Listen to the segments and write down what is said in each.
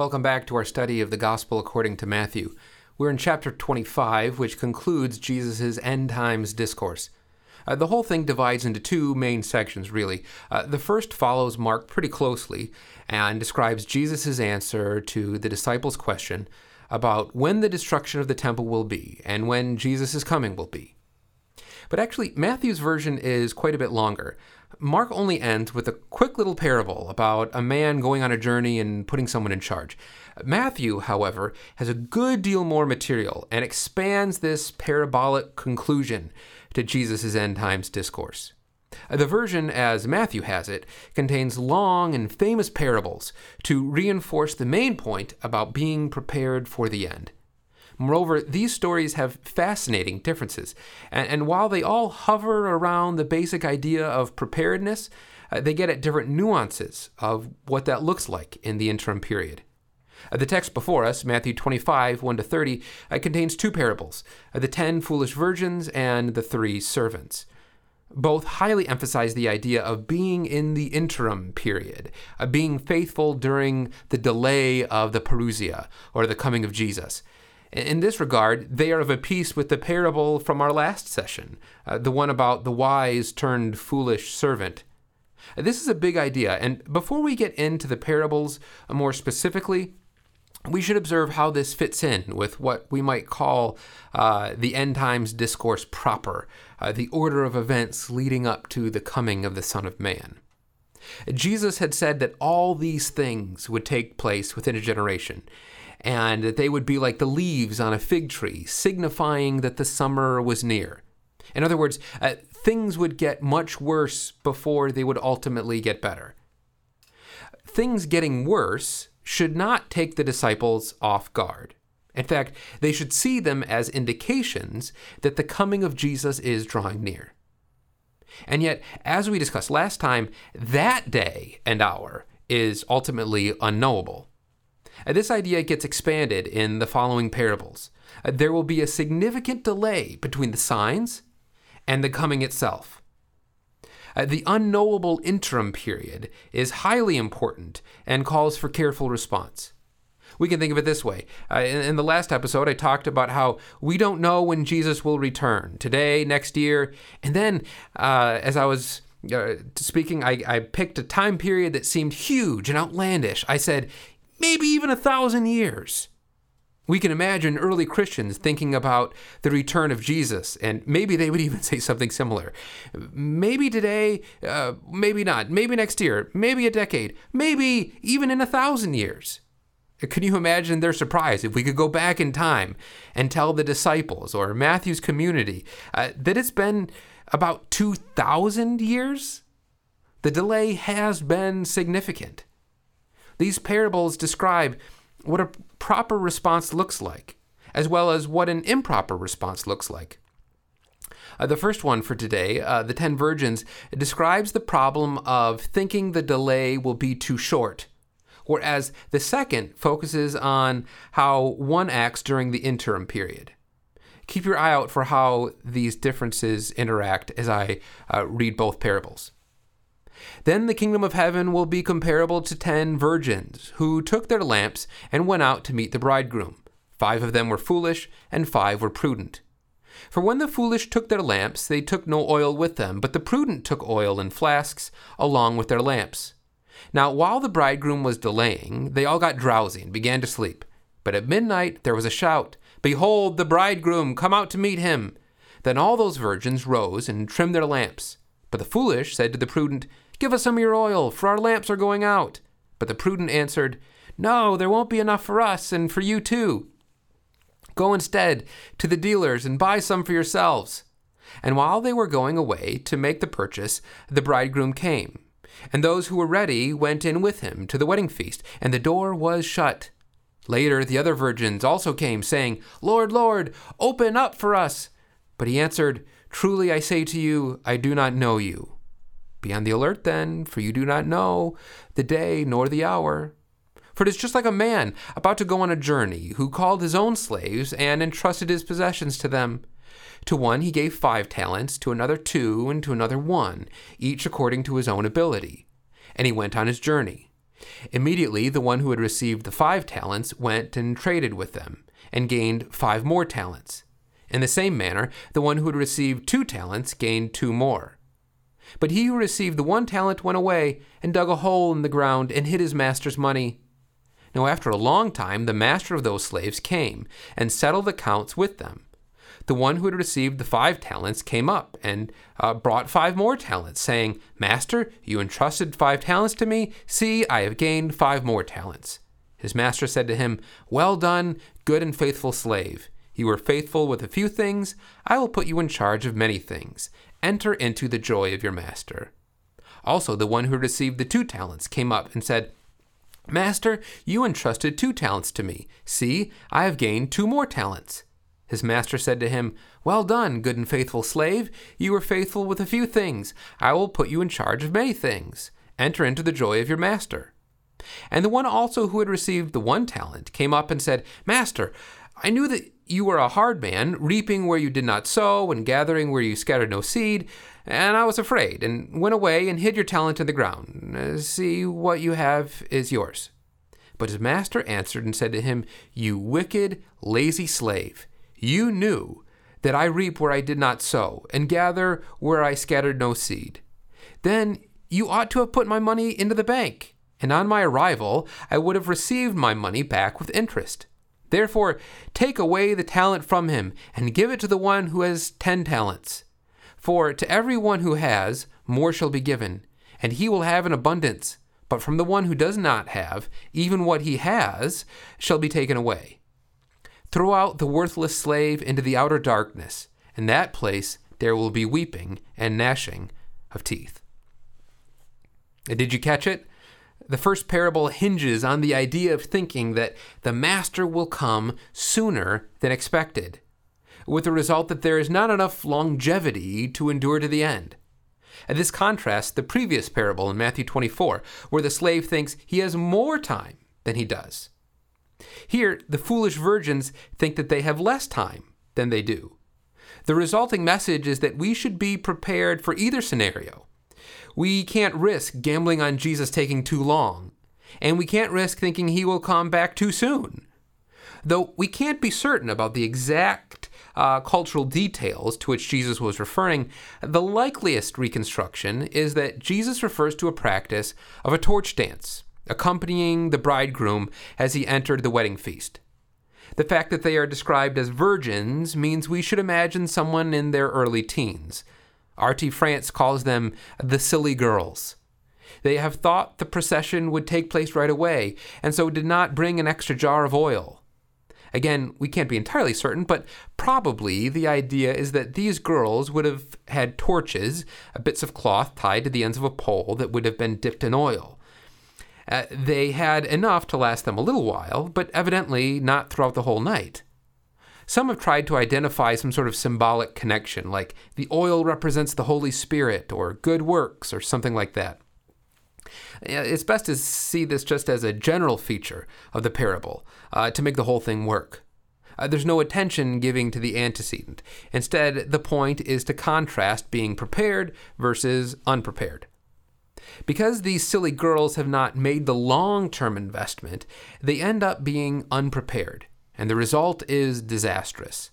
Welcome back to our study of the Gospel according to Matthew. We're in chapter 25, which concludes Jesus' end times discourse. Uh, the whole thing divides into two main sections, really. Uh, the first follows Mark pretty closely and describes Jesus' answer to the disciples' question about when the destruction of the temple will be and when Jesus' coming will be. But actually, Matthew's version is quite a bit longer. Mark only ends with a quick little parable about a man going on a journey and putting someone in charge. Matthew, however, has a good deal more material and expands this parabolic conclusion to Jesus' end times discourse. The version, as Matthew has it, contains long and famous parables to reinforce the main point about being prepared for the end. Moreover, these stories have fascinating differences, and, and while they all hover around the basic idea of preparedness, uh, they get at different nuances of what that looks like in the interim period. Uh, the text before us, Matthew 25, 1 to 30, uh, contains two parables uh, the ten foolish virgins and the three servants. Both highly emphasize the idea of being in the interim period, uh, being faithful during the delay of the parousia, or the coming of Jesus. In this regard, they are of a piece with the parable from our last session, uh, the one about the wise turned foolish servant. This is a big idea, and before we get into the parables uh, more specifically, we should observe how this fits in with what we might call uh, the end times discourse proper, uh, the order of events leading up to the coming of the Son of Man. Jesus had said that all these things would take place within a generation, and that they would be like the leaves on a fig tree, signifying that the summer was near. In other words, uh, things would get much worse before they would ultimately get better. Things getting worse should not take the disciples off guard. In fact, they should see them as indications that the coming of Jesus is drawing near. And yet, as we discussed last time, that day and hour is ultimately unknowable. Uh, this idea gets expanded in the following parables. Uh, there will be a significant delay between the signs and the coming itself. Uh, the unknowable interim period is highly important and calls for careful response. We can think of it this way. In, in, the last episode, I talked about how we don't know when Jesus will return today, next year. And then, uh, as I was uh, speaking, I, I picked a time period that seemed huge and outlandish. I said, maybe even a thousand years. We can imagine early Christians thinking about the return of Jesus, and maybe they would even say something similar. Maybe today, uh, maybe not, maybe next year, maybe a decade, maybe even in a thousand years. Can you imagine their surprise if we could go back in time and tell the disciples or Matthew's community uh, that it's been about 2,000 years? The delay has been significant. These parables describe what a proper response looks like, as well as what an improper response looks like. Uh, the first one for today, uh, the Ten Virgins, describes the problem of thinking the delay will be too short, whereas the second focuses on how one acts during the interim period. Keep your eye out for how these differences interact as I uh, read both parables. Then the kingdom of heaven will be comparable to ten virgins, who took their lamps and went out to meet the bridegroom. Five of them were foolish, and five were prudent. For when the foolish took their lamps, they took no oil with them, but the prudent took oil in flasks along with their lamps. Now, while the bridegroom was delaying, they all got drowsy and began to sleep. But at midnight there was a shout Behold, the bridegroom, come out to meet him! Then all those virgins rose and trimmed their lamps. But the foolish said to the prudent, Give us some of your oil, for our lamps are going out. But the prudent answered, No, there won't be enough for us and for you too. Go instead to the dealers and buy some for yourselves. And while they were going away to make the purchase, the bridegroom came. And those who were ready went in with him to the wedding feast, and the door was shut. Later, the other virgins also came, saying, Lord, Lord, open up for us. But he answered, Truly I say to you, I do not know you. Be on the alert then, for you do not know the day nor the hour. For it is just like a man about to go on a journey, who called his own slaves and entrusted his possessions to them. To one he gave five talents, to another two, and to another one, each according to his own ability. And he went on his journey. Immediately, the one who had received the five talents went and traded with them, and gained five more talents. In the same manner, the one who had received two talents gained two more. But he who received the one talent went away and dug a hole in the ground and hid his master's money. Now, after a long time, the master of those slaves came and settled accounts with them. The one who had received the five talents came up and uh, brought five more talents, saying, Master, you entrusted five talents to me. See, I have gained five more talents. His master said to him, Well done, good and faithful slave. You were faithful with a few things. I will put you in charge of many things. Enter into the joy of your master. Also, the one who received the two talents came up and said, Master, you entrusted two talents to me. See, I have gained two more talents. His master said to him, Well done, good and faithful slave. You were faithful with a few things. I will put you in charge of many things. Enter into the joy of your master. And the one also who had received the one talent came up and said, Master, I knew that you were a hard man, reaping where you did not sow, and gathering where you scattered no seed. And I was afraid, and went away and hid your talent in the ground. Uh, see, what you have is yours. But his master answered and said to him, You wicked, lazy slave, you knew that I reap where I did not sow, and gather where I scattered no seed. Then you ought to have put my money into the bank, and on my arrival I would have received my money back with interest. Therefore, take away the talent from him, and give it to the one who has ten talents. For to every one who has, more shall be given, and he will have an abundance. But from the one who does not have, even what he has shall be taken away. Throw out the worthless slave into the outer darkness. In that place there will be weeping and gnashing of teeth. Did you catch it? The first parable hinges on the idea of thinking that the master will come sooner than expected, with the result that there is not enough longevity to endure to the end. And this contrasts the previous parable in Matthew 24, where the slave thinks he has more time than he does. Here, the foolish virgins think that they have less time than they do. The resulting message is that we should be prepared for either scenario. We can't risk gambling on Jesus taking too long, and we can't risk thinking he will come back too soon. Though we can't be certain about the exact uh, cultural details to which Jesus was referring, the likeliest reconstruction is that Jesus refers to a practice of a torch dance, accompanying the bridegroom as he entered the wedding feast. The fact that they are described as virgins means we should imagine someone in their early teens R.T. France calls them the silly girls. They have thought the procession would take place right away, and so did not bring an extra jar of oil. Again, we can't be entirely certain, but probably the idea is that these girls would have had torches, bits of cloth tied to the ends of a pole that would have been dipped in oil. Uh, they had enough to last them a little while, but evidently not throughout the whole night. Some have tried to identify some sort of symbolic connection, like the oil represents the Holy Spirit or good works or something like that. It's best to see this just as a general feature of the parable uh, to make the whole thing work. Uh, there's no attention giving to the antecedent. Instead, the point is to contrast being prepared versus unprepared. Because these silly girls have not made the long term investment, they end up being unprepared and the result is disastrous.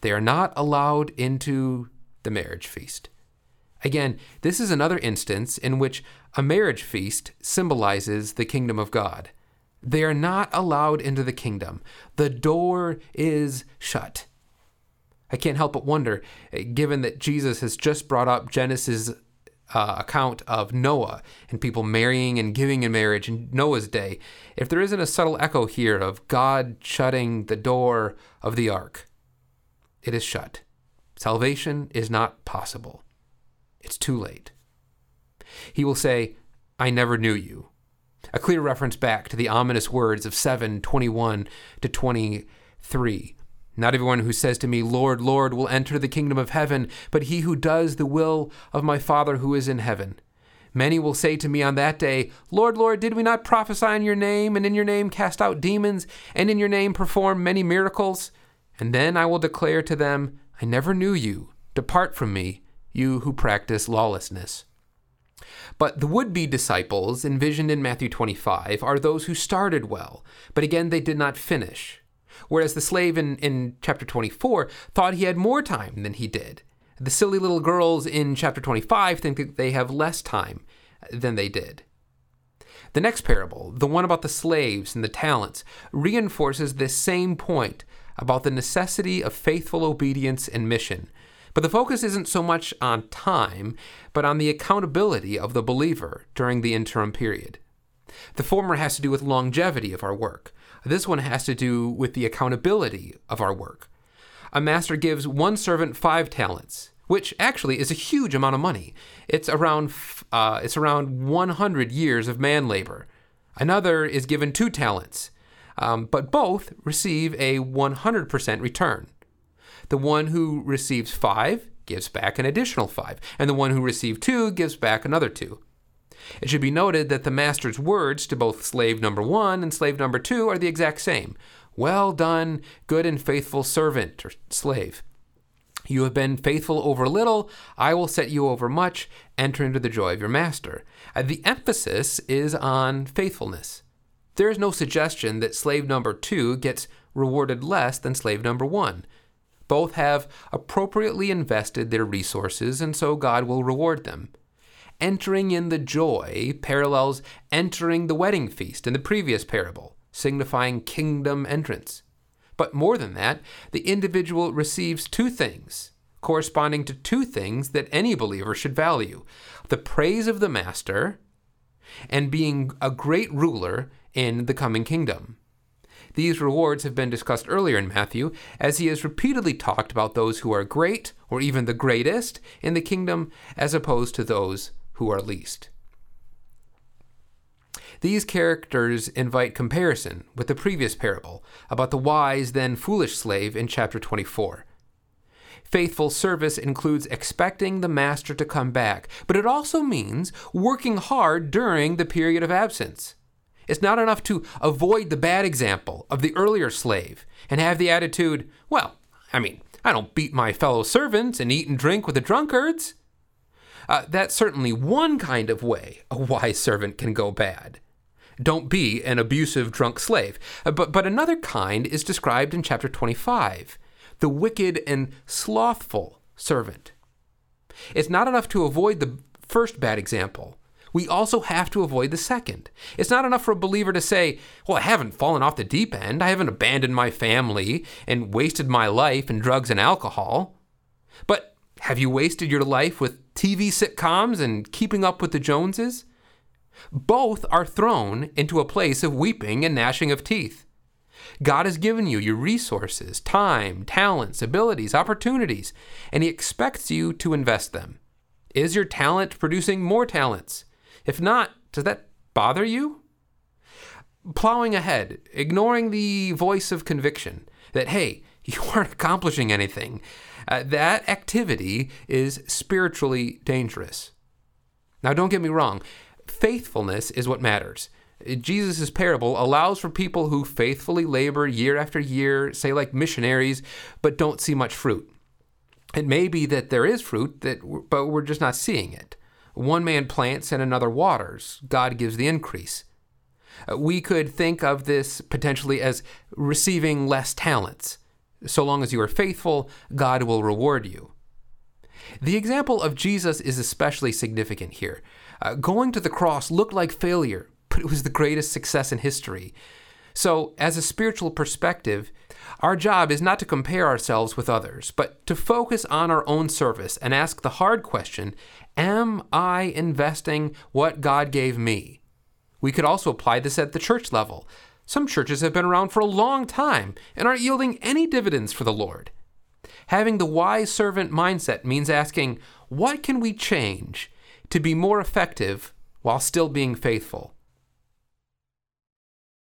They are not allowed into the marriage feast. Again, this is another instance in which a marriage feast symbolizes the kingdom of God. They are not allowed into the kingdom. The door is shut. I can't help but wonder, eh, given that Jesus has just brought up Genesis uh, account of Noah and people marrying and giving in marriage in Noah's day, if there isn't a subtle echo here of God shutting the door of the ark, it is shut. Salvation is not possible. It's too late. He will say, I never knew you. A clear reference back to the ominous words of 7 21 to 23 not everyone who says to me, Lord, Lord, will enter the kingdom of heaven, but he who does the will of my Father who is in heaven. Many will say to me on that day, Lord, Lord, did we not prophesy in your name, and in your name cast out demons, and in your name perform many miracles? And then I will declare to them, I never knew you. Depart from me, you who practice lawlessness. But the would be disciples envisioned in Matthew 25 are those who started well, but again they did not finish. Whereas the slave in, in chapter 24 thought he had more time than he did. The silly little girls in chapter 25 think that they have less time than they did. The next parable, the one about the slaves and the talents, reinforces this same point about the necessity of faithful obedience and mission. But the focus isn't so much on time, but on the accountability of the believer during the interim period. The former has to do with longevity of our work. This one has to do with the accountability of our work. A master gives one servant five talents, which actually is a huge amount of money. It's around uh, it's around 100 years of man labor. Another is given two talents, um, but both receive a 100% return. The one who receives five gives back an additional five, and the one who received two gives back another two. It should be noted that the master's words to both slave number one and slave number two are the exact same. Well done, good and faithful servant or slave. You have been faithful over little, I will set you over much. Enter into the joy of your master. Uh, the emphasis is on faithfulness. There is no suggestion that slave number two gets rewarded less than slave number one. Both have appropriately invested their resources, and so God will reward them. Entering in the joy parallels entering the wedding feast in the previous parable, signifying kingdom entrance. But more than that, the individual receives two things, corresponding to two things that any believer should value the praise of the Master and being a great ruler in the coming kingdom. These rewards have been discussed earlier in Matthew, as he has repeatedly talked about those who are great, or even the greatest, in the kingdom, as opposed to those who are least. These characters invite comparison with the previous parable about the wise, then foolish slave in chapter 24. Faithful service includes expecting the master to come back, but it also means working hard during the period of absence. It's not enough to avoid the bad example of the earlier slave and have the attitude, well, I mean, I don't beat my fellow servants and eat and drink with the drunkards. Uh, that's certainly one kind of way a wise servant can go bad. Don't be an abusive drunk slave. Uh, but, but another kind is described in chapter 25 the wicked and slothful servant. It's not enough to avoid the first bad example. We also have to avoid the second. It's not enough for a believer to say, Well, I haven't fallen off the deep end. I haven't abandoned my family and wasted my life in drugs and alcohol. But have you wasted your life with TV sitcoms and keeping up with the Joneses? Both are thrown into a place of weeping and gnashing of teeth. God has given you your resources, time, talents, abilities, opportunities, and He expects you to invest them. Is your talent producing more talents? If not, does that bother you? Plowing ahead, ignoring the voice of conviction that, hey, you aren't accomplishing anything, uh, that activity is spiritually dangerous. Now, don't get me wrong, faithfulness is what matters. Jesus' parable allows for people who faithfully labor year after year, say like missionaries, but don't see much fruit. It may be that there is fruit, that, but we're just not seeing it. One man plants and another waters. God gives the increase. Uh, we could think of this potentially as receiving less talents. So long as you are faithful, God will reward you. The example of Jesus is especially significant here. Uh, going to the cross looked like failure, but it was the greatest success in history. So, as a spiritual perspective, our job is not to compare ourselves with others, but to focus on our own service and ask the hard question Am I investing what God gave me? We could also apply this at the church level. Some churches have been around for a long time and aren't yielding any dividends for the Lord. Having the wise servant mindset means asking, What can we change to be more effective while still being faithful?